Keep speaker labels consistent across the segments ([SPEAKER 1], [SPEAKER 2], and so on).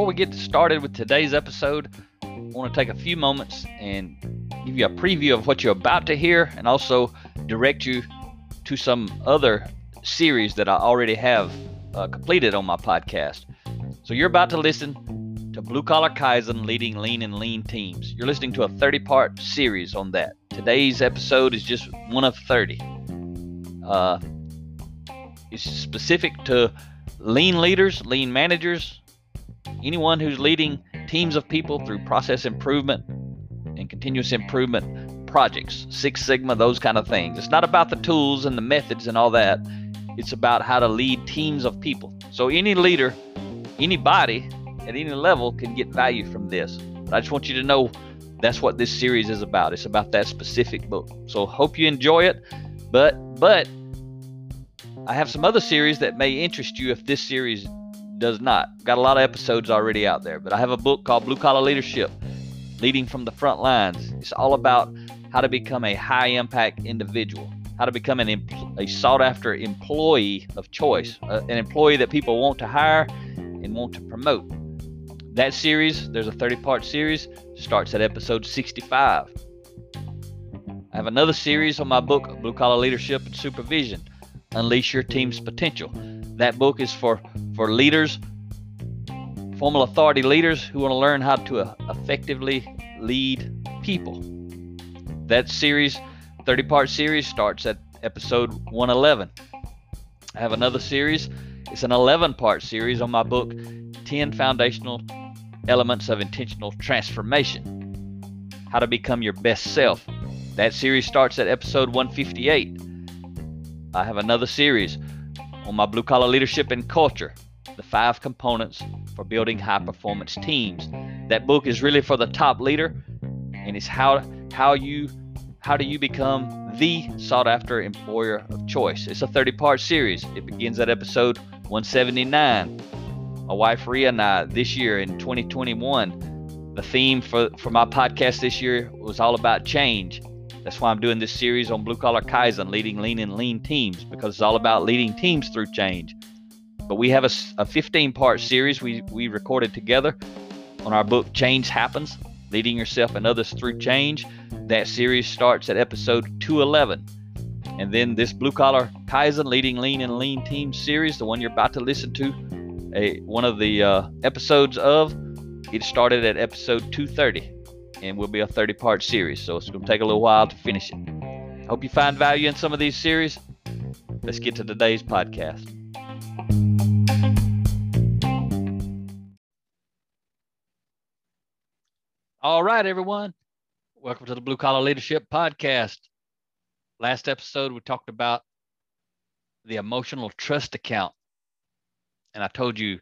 [SPEAKER 1] Before we get started with today's episode, I want to take a few moments and give you a preview of what you're about to hear and also direct you to some other series that I already have uh, completed on my podcast. So you're about to listen to Blue Collar Kaizen Leading Lean and Lean Teams. You're listening to a 30 part series on that. Today's episode is just one of 30. Uh, it's specific to lean leaders, lean managers, anyone who's leading teams of people through process improvement and continuous improvement projects, Six Sigma, those kind of things. It's not about the tools and the methods and all that. It's about how to lead teams of people. So any leader, anybody at any level can get value from this. But I just want you to know that's what this series is about. It's about that specific book. So hope you enjoy it. But but I have some other series that may interest you if this series does not. Got a lot of episodes already out there, but I have a book called Blue Collar Leadership Leading from the Front Lines. It's all about how to become a high impact individual, how to become an a sought after employee of choice, uh, an employee that people want to hire and want to promote. That series, there's a 30 part series, starts at episode 65. I have another series on my book, Blue Collar Leadership and Supervision Unleash Your Team's Potential. That book is for, for leaders, formal authority leaders who want to learn how to uh, effectively lead people. That series, 30 part series, starts at episode 111. I have another series. It's an 11 part series on my book, 10 Foundational Elements of Intentional Transformation How to Become Your Best Self. That series starts at episode 158. I have another series on my blue collar leadership and culture, the five components for building high performance teams. That book is really for the top leader and it's how how you how do you become the sought after employer of choice? It's a 30 part series. It begins at episode 179. My wife Ria and I, this year in 2021, the theme for, for my podcast this year was all about change. That's why I'm doing this series on blue collar Kaizen, leading lean and lean teams, because it's all about leading teams through change. But we have a, a 15 part series we, we recorded together on our book, Change Happens Leading Yourself and Others Through Change. That series starts at episode 211. And then this Blue Collar Kaizen Leading Lean and Lean Team series, the one you're about to listen to, a one of the uh, episodes of, it started at episode 230 and will be a 30 part series. So it's going to take a little while to finish it. Hope you find value in some of these series. Let's get to today's podcast. All right, everyone. Welcome to the Blue Collar Leadership Podcast. Last episode, we talked about the emotional trust account. And I told you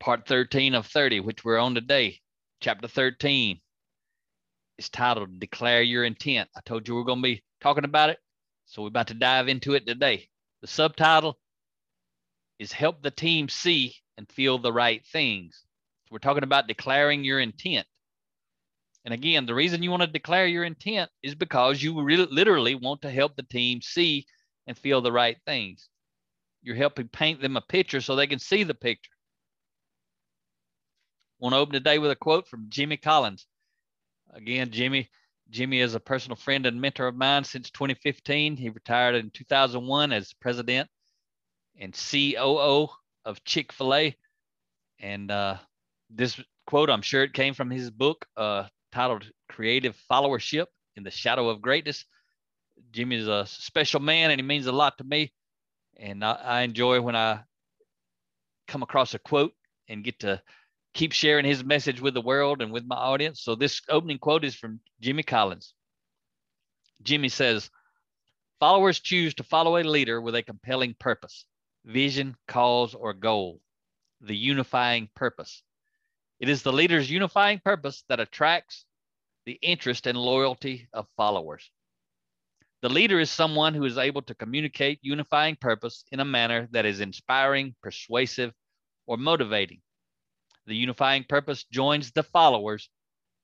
[SPEAKER 1] part 13 of 30, which we're on today, chapter 13, is titled Declare Your Intent. I told you we are going to be talking about it. So we're about to dive into it today. The subtitle is Help the Team See and Feel the Right Things. So we're talking about declaring your intent. And again, the reason you want to declare your intent is because you really, literally want to help the team see and feel the right things. You're helping paint them a picture so they can see the picture. Want to open today with a quote from Jimmy Collins. Again, Jimmy, Jimmy is a personal friend and mentor of mine since 2015. He retired in 2001 as president and COO of Chick Fil A. And uh, this quote, I'm sure it came from his book, uh, titled Creative Followership in the Shadow of Greatness. Jimmy is a special man and he means a lot to me. And I, I enjoy when I come across a quote and get to keep sharing his message with the world and with my audience. So this opening quote is from Jimmy Collins. Jimmy says, Followers choose to follow a leader with a compelling purpose. vision, cause, or goal, the unifying purpose. It is the leader's unifying purpose that attracts the interest and loyalty of followers. The leader is someone who is able to communicate unifying purpose in a manner that is inspiring, persuasive, or motivating. The unifying purpose joins the followers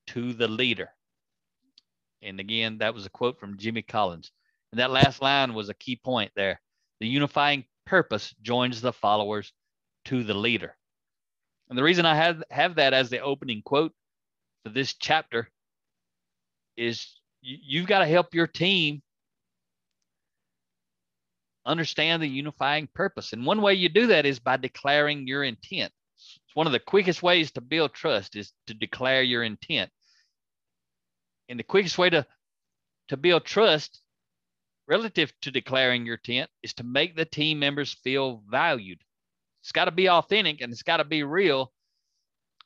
[SPEAKER 1] to the leader. And again, that was a quote from Jimmy Collins. And that last line was a key point there. The unifying purpose joins the followers to the leader. And the reason I have, have that as the opening quote for this chapter is you, you've got to help your team understand the unifying purpose. And one way you do that is by declaring your intent. It's one of the quickest ways to build trust is to declare your intent. And the quickest way to, to build trust relative to declaring your intent is to make the team members feel valued. It's got to be authentic and it's got to be real.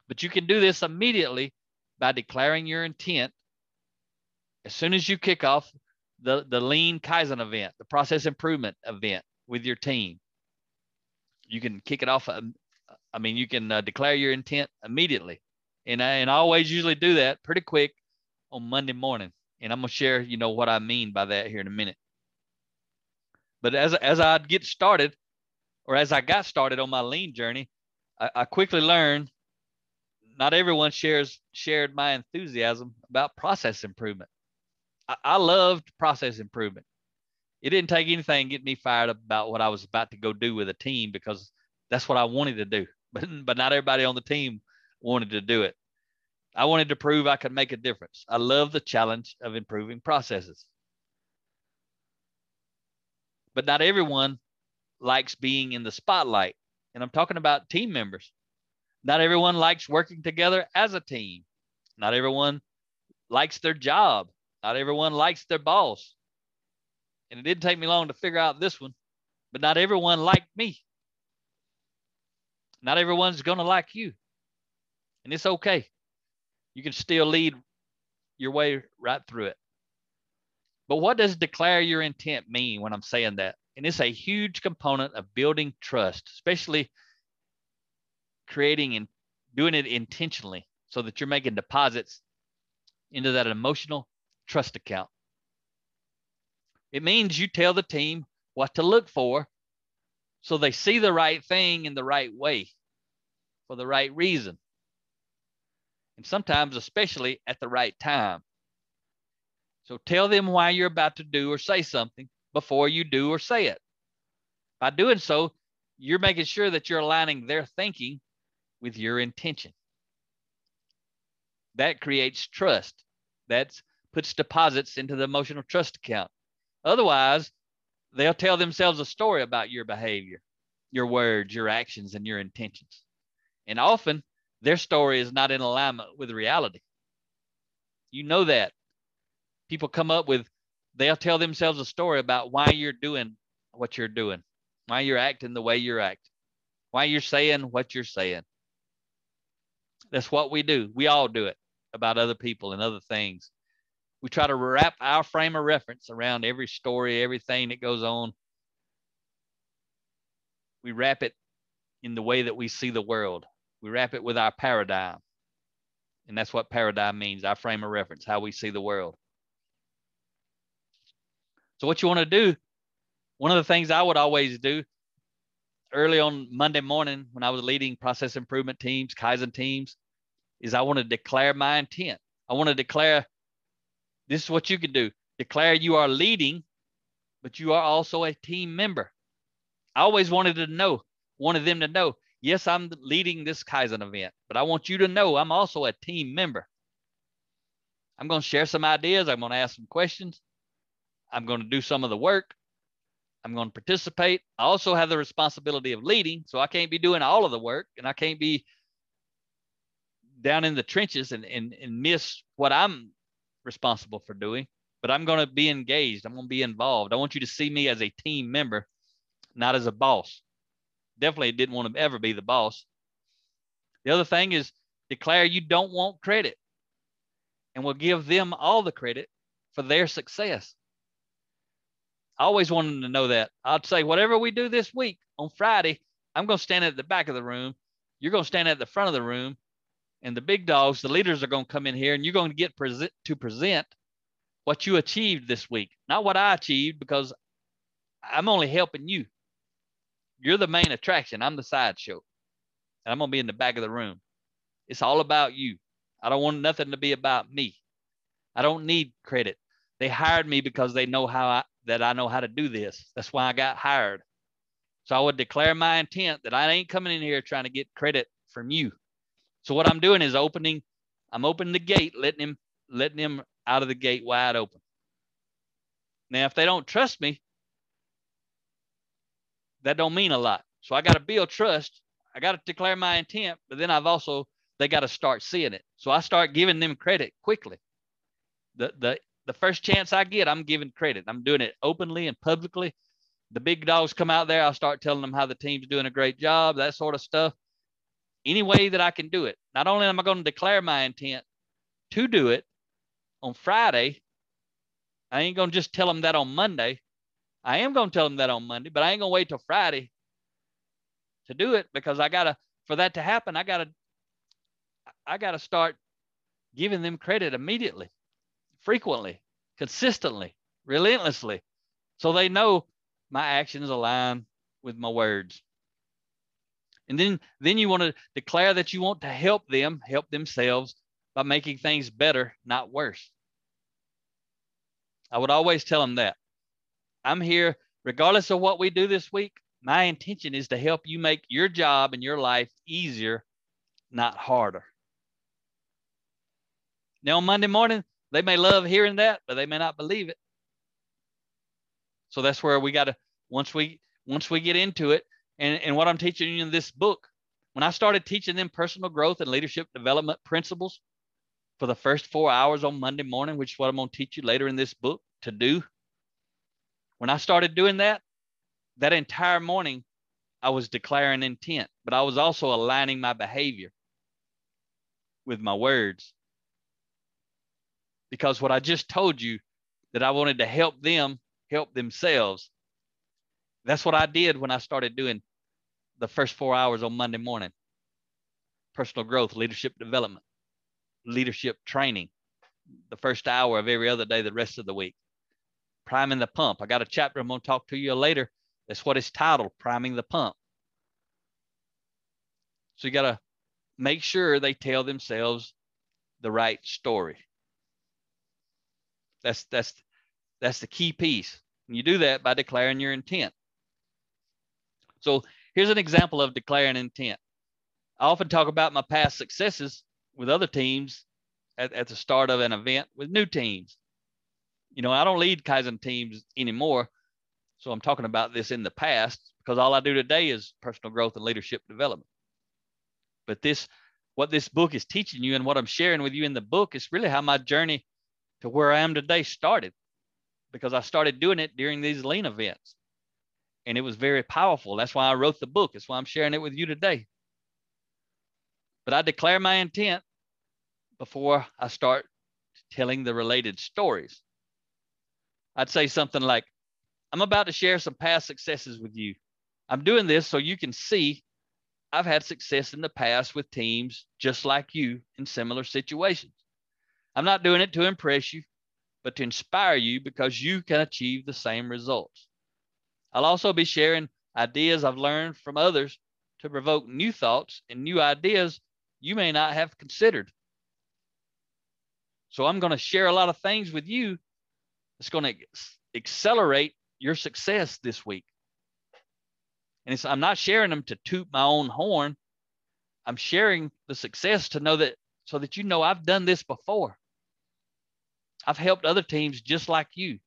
[SPEAKER 1] But you can do this immediately by declaring your intent as soon as you kick off the, the lean Kaizen event, the process improvement event with your team. You can kick it off. Um, I mean, you can uh, declare your intent immediately. And I, and I always usually do that pretty quick on Monday morning. And I'm going to share, you know, what I mean by that here in a minute. But as, as I get started, or as I got started on my lean journey, I, I quickly learned not everyone shares shared my enthusiasm about process improvement. I, I loved process improvement. It didn't take anything to get me fired up about what I was about to go do with a team because that's what I wanted to do. But but not everybody on the team wanted to do it. I wanted to prove I could make a difference. I love the challenge of improving processes. But not everyone likes being in the spotlight. And I'm talking about team members. Not everyone likes working together as a team. Not everyone likes their job. Not everyone likes their boss. And it didn't take me long to figure out this one, but not everyone liked me. Not everyone's going to like you. And it's okay. You can still lead your way right through it. But what does declare your intent mean when I'm saying that? And it's a huge component of building trust, especially creating and doing it intentionally so that you're making deposits into that emotional trust account. It means you tell the team what to look for so they see the right thing in the right way for the right reason. And sometimes, especially at the right time. So tell them why you're about to do or say something before you do or say it. By doing so, you're making sure that you're aligning their thinking with your intention. That creates trust. That puts deposits into the emotional trust account. Otherwise, they'll tell themselves a story about your behavior, your words, your actions, and your intentions. And often their story is not in alignment with reality. You know that. People come up with they'll tell themselves a story about why you're doing what you're doing, why you're acting the way you're acting, why you're saying what you're saying. That's what we do. We all do it about other people and other things. We try to wrap our frame of reference around every story, everything that goes on. We wrap it in the way that we see the world. We wrap it with our paradigm. And that's what paradigm means our frame of reference, how we see the world. So, what you want to do, one of the things I would always do early on Monday morning when I was leading process improvement teams, Kaizen teams, is I want to declare my intent. I want to declare this is what you can do declare you are leading, but you are also a team member. I always wanted to know, wanted them to know, yes, I'm leading this Kaizen event, but I want you to know I'm also a team member. I'm going to share some ideas. I'm going to ask some questions. I'm going to do some of the work. I'm going to participate. I also have the responsibility of leading, so I can't be doing all of the work and I can't be down in the trenches and, and, and miss what I'm responsible for doing. But I'm going to be engaged. I'm going to be involved. I want you to see me as a team member, not as a boss. Definitely didn't want to ever be the boss. The other thing is declare you don't want credit and we'll give them all the credit for their success. I always wanted to know that. I'd say, whatever we do this week on Friday, I'm going to stand at the back of the room. You're going to stand at the front of the room. And the big dogs, the leaders are going to come in here and you're going to get present, to present what you achieved this week, not what I achieved, because I'm only helping you. You're the main attraction. I'm the sideshow. And I'm going to be in the back of the room. It's all about you. I don't want nothing to be about me. I don't need credit. They hired me because they know how I, that I know how to do this. That's why I got hired. So I would declare my intent that I ain't coming in here trying to get credit from you. So what I'm doing is opening, I'm opening the gate, letting him, letting him out of the gate wide open. Now, if they don't trust me, that don't mean a lot. So I got to build trust. I got to declare my intent, but then I've also they got to start seeing it. So I start giving them credit quickly. The the the first chance I get, I'm giving credit. I'm doing it openly and publicly. The big dogs come out there, I'll start telling them how the team's doing a great job, that sort of stuff. Any way that I can do it. Not only am I going to declare my intent to do it on Friday, I ain't going to just tell them that on Monday. I am going to tell them that on Monday, but I ain't going to wait till Friday to do it because I got to, for that to happen, I got to, I got to start giving them credit immediately, frequently, consistently, relentlessly. So they know my actions align with my words. And then, then you want to declare that you want to help them help themselves by making things better, not worse. I would always tell them that. I'm here, regardless of what we do this week. My intention is to help you make your job and your life easier, not harder. Now, on Monday morning, they may love hearing that, but they may not believe it. So that's where we got to once we once we get into it, and, and what I'm teaching you in this book, when I started teaching them personal growth and leadership development principles for the first four hours on Monday morning, which is what I'm going to teach you later in this book to do, when I started doing that, that entire morning, I was declaring intent, but I was also aligning my behavior with my words. Because what I just told you that I wanted to help them help themselves. That's what I did when I started doing the first four hours on Monday morning personal growth, leadership development, leadership training, the first hour of every other day, the rest of the week priming the pump. I got a chapter I'm going to talk to you later. That's what it's titled, priming the pump. So you got to make sure they tell themselves the right story. That's that's that's the key piece. And you do that by declaring your intent. So here's an example of declaring intent. I often talk about my past successes with other teams at, at the start of an event with new teams you know, I don't lead Kaizen teams anymore. So I'm talking about this in the past because all I do today is personal growth and leadership development. But this, what this book is teaching you and what I'm sharing with you in the book is really how my journey to where I am today started because I started doing it during these lean events. And it was very powerful. That's why I wrote the book. That's why I'm sharing it with you today. But I declare my intent before I start telling the related stories. I'd say something like, I'm about to share some past successes with you. I'm doing this so you can see I've had success in the past with teams just like you in similar situations. I'm not doing it to impress you, but to inspire you because you can achieve the same results. I'll also be sharing ideas I've learned from others to provoke new thoughts and new ideas you may not have considered. So I'm going to share a lot of things with you it's going to accelerate your success this week. And I'm not sharing them to toot my own horn. I'm sharing the success to know that so that you know I've done this before. I've helped other teams just like you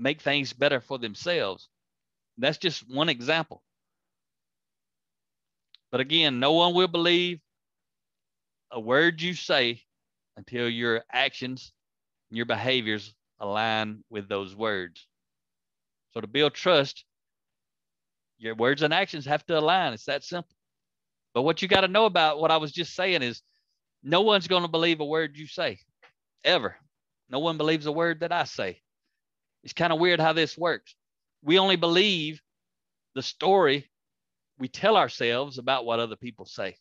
[SPEAKER 1] make things better for themselves. That's just one example. But again, no one will believe a word you say until your actions your behaviors align with those words. So to build trust, your words and actions have to align. It's that simple. But what you got to know about what I was just saying is no one's going to believe a word you say ever. No one believes a word that I say. It's kind of weird how this works. We only believe the story we tell ourselves about what other people say.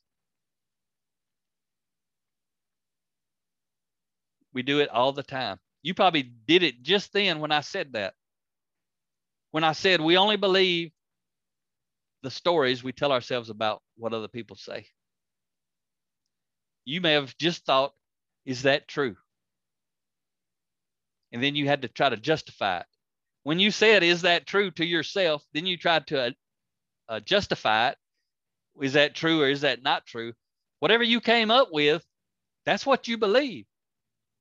[SPEAKER 1] We do it all the time. You probably did it just then when I said that. When I said we only believe the stories we tell ourselves about what other people say. You may have just thought, is that true? And then you had to try to justify it. When you said, is that true to yourself? Then you tried to uh, uh, justify it. Is that true or is that not true? Whatever you came up with, that's what you believe.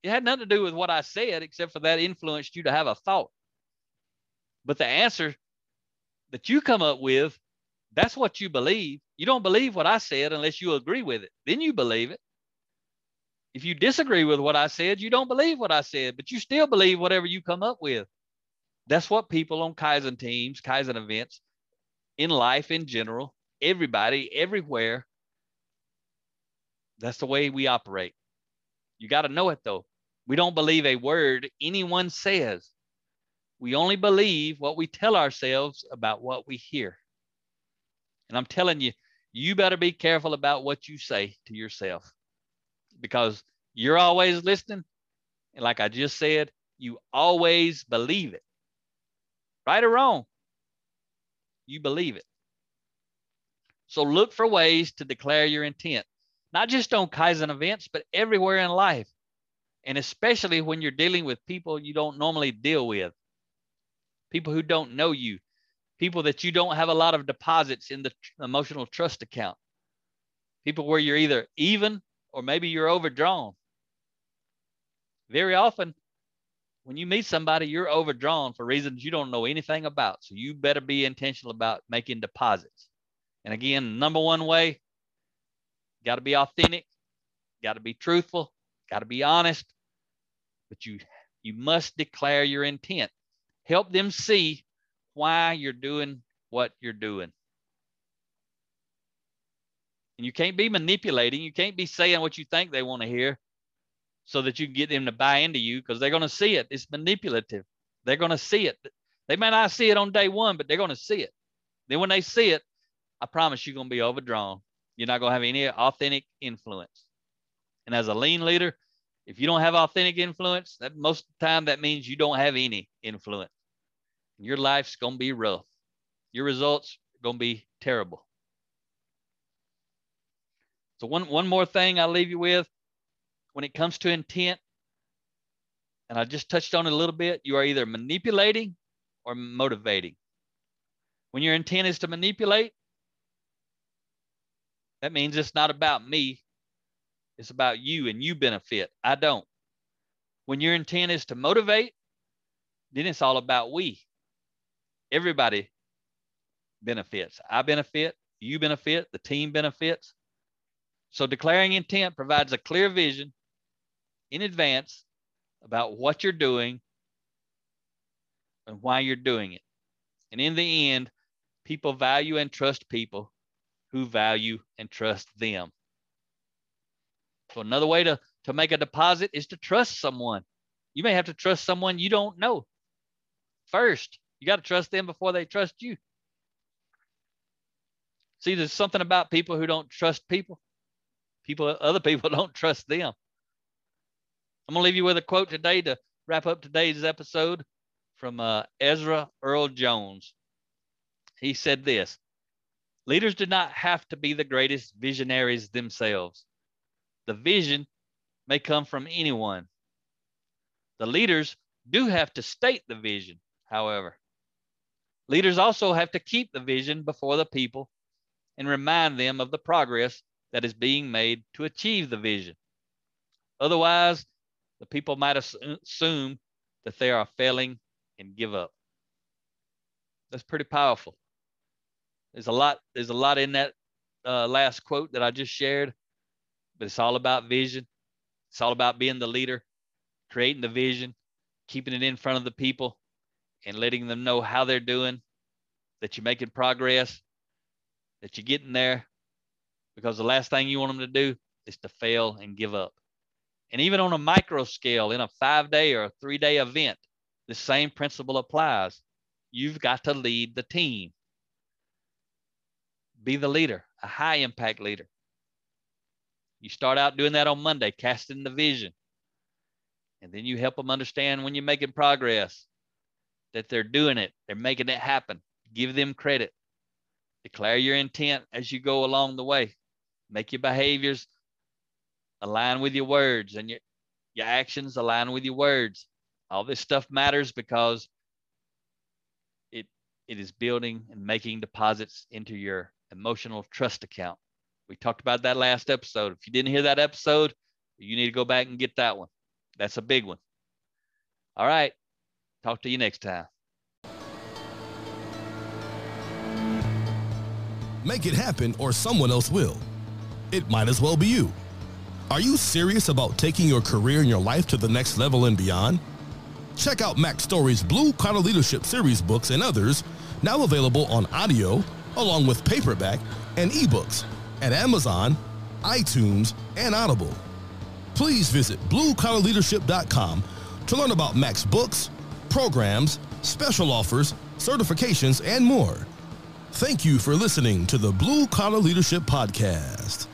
[SPEAKER 1] It had nothing to do with what I said, except for that influenced you to have a thought. But the answer that you come up with, that's what you believe. You don't believe what I said unless you agree with it. Then you believe it. If you disagree with what I said, you don't believe what I said, but you still believe whatever you come up with. That's what people on Kaizen teams, Kaizen events, in life in general, everybody, everywhere, that's the way we operate. You got to know it though. We don't believe a word anyone says. We only believe what we tell ourselves about what we hear. And I'm telling you, you better be careful about what you say to yourself because you're always listening. And like I just said, you always believe it. Right or wrong, you believe it. So look for ways to declare your intent, not just on Kaizen events, but everywhere in life. And especially when you're dealing with people you don't normally deal with, people who don't know you, people that you don't have a lot of deposits in the emotional trust account, people where you're either even or maybe you're overdrawn. Very often, when you meet somebody, you're overdrawn for reasons you don't know anything about. So you better be intentional about making deposits. And again, number one way, got to be authentic, got to be truthful, got to be honest, but you you must declare your intent. Help them see why you're doing what you're doing. And you can't be manipulating. You can't be saying what you think they want to hear so that you can get them to buy into you because they're going to see it. It's manipulative. They're going to see it. They may not see it on day one, but they're going to see it. Then when they see it, I promise you're going to be overdrawn. You're not going to have any authentic influence. And as a lean leader, if you don't have authentic influence, that most of the time that means you don't have any influence. Your life's going to be rough. Your results are going to be terrible. So one one more thing I'll leave you with when it comes to intent, and I just touched on it a little bit, you are either manipulating or motivating. When your intent is to manipulate, that means it's not about me. It's about you and you benefit. I don't. When your intent is to motivate, then it's all about we. Everybody benefits. I benefit, you benefit, the team benefits. So declaring intent provides a clear vision in advance about what you're doing and why you're doing it. And in the end, people value and trust people who value and trust them. So another way to, to make a deposit is to trust someone. You may have to trust someone you don't know first. You got to trust them before they trust you. See, there's something about people who don't trust people people, other people don't trust them. I'm to leave you with a quote today to wrap up today's episode from uh, Ezra Earl Jones. He said this Leaders do not have to be the greatest visionaries themselves. The vision may come from anyone. The leaders do have to state the vision, however. Leaders also have to keep the vision before the people and remind them of the progress that is being made to achieve the vision. Otherwise, the people might assume that they are failing and give up. That's pretty powerful. There's a lot. There's a lot in that uh, last quote that I just shared, but it's all about vision. It's all about being the leader, creating the vision, keeping it in front of the people, and letting them know how they're doing, that you're making progress, that you're getting there, because the last thing you want them to do is to fail and give up. And even on a micro scale, in a five day or a three day event, the same principle applies. You've got to lead the team. Be the leader, a high impact leader. You start out doing that on Monday, casting the vision. And then you help them understand when you're making progress that they're doing it, they're making it happen. Give them credit. Declare your intent as you go along the way. Make your behaviors align with your words and your, your actions align with your words. All this stuff matters because it it is building and making deposits into your emotional trust account. We talked about that last episode. If you didn't hear that episode, you need to go back and get that one. That's a big one. All right. Talk to you next time.
[SPEAKER 2] Make it happen or someone else will. It might as well be you. Are you serious about taking your career and your life to the next level and beyond? Check out Mack Story's Blue Collar Leadership Series books and others, now available on audio, along with paperback and ebooks at Amazon, iTunes, and Audible. Please visit bluecollarleadership.com to learn about Mack's books, programs, special offers, certifications, and more. Thank you for listening to the Blue Collar Leadership Podcast.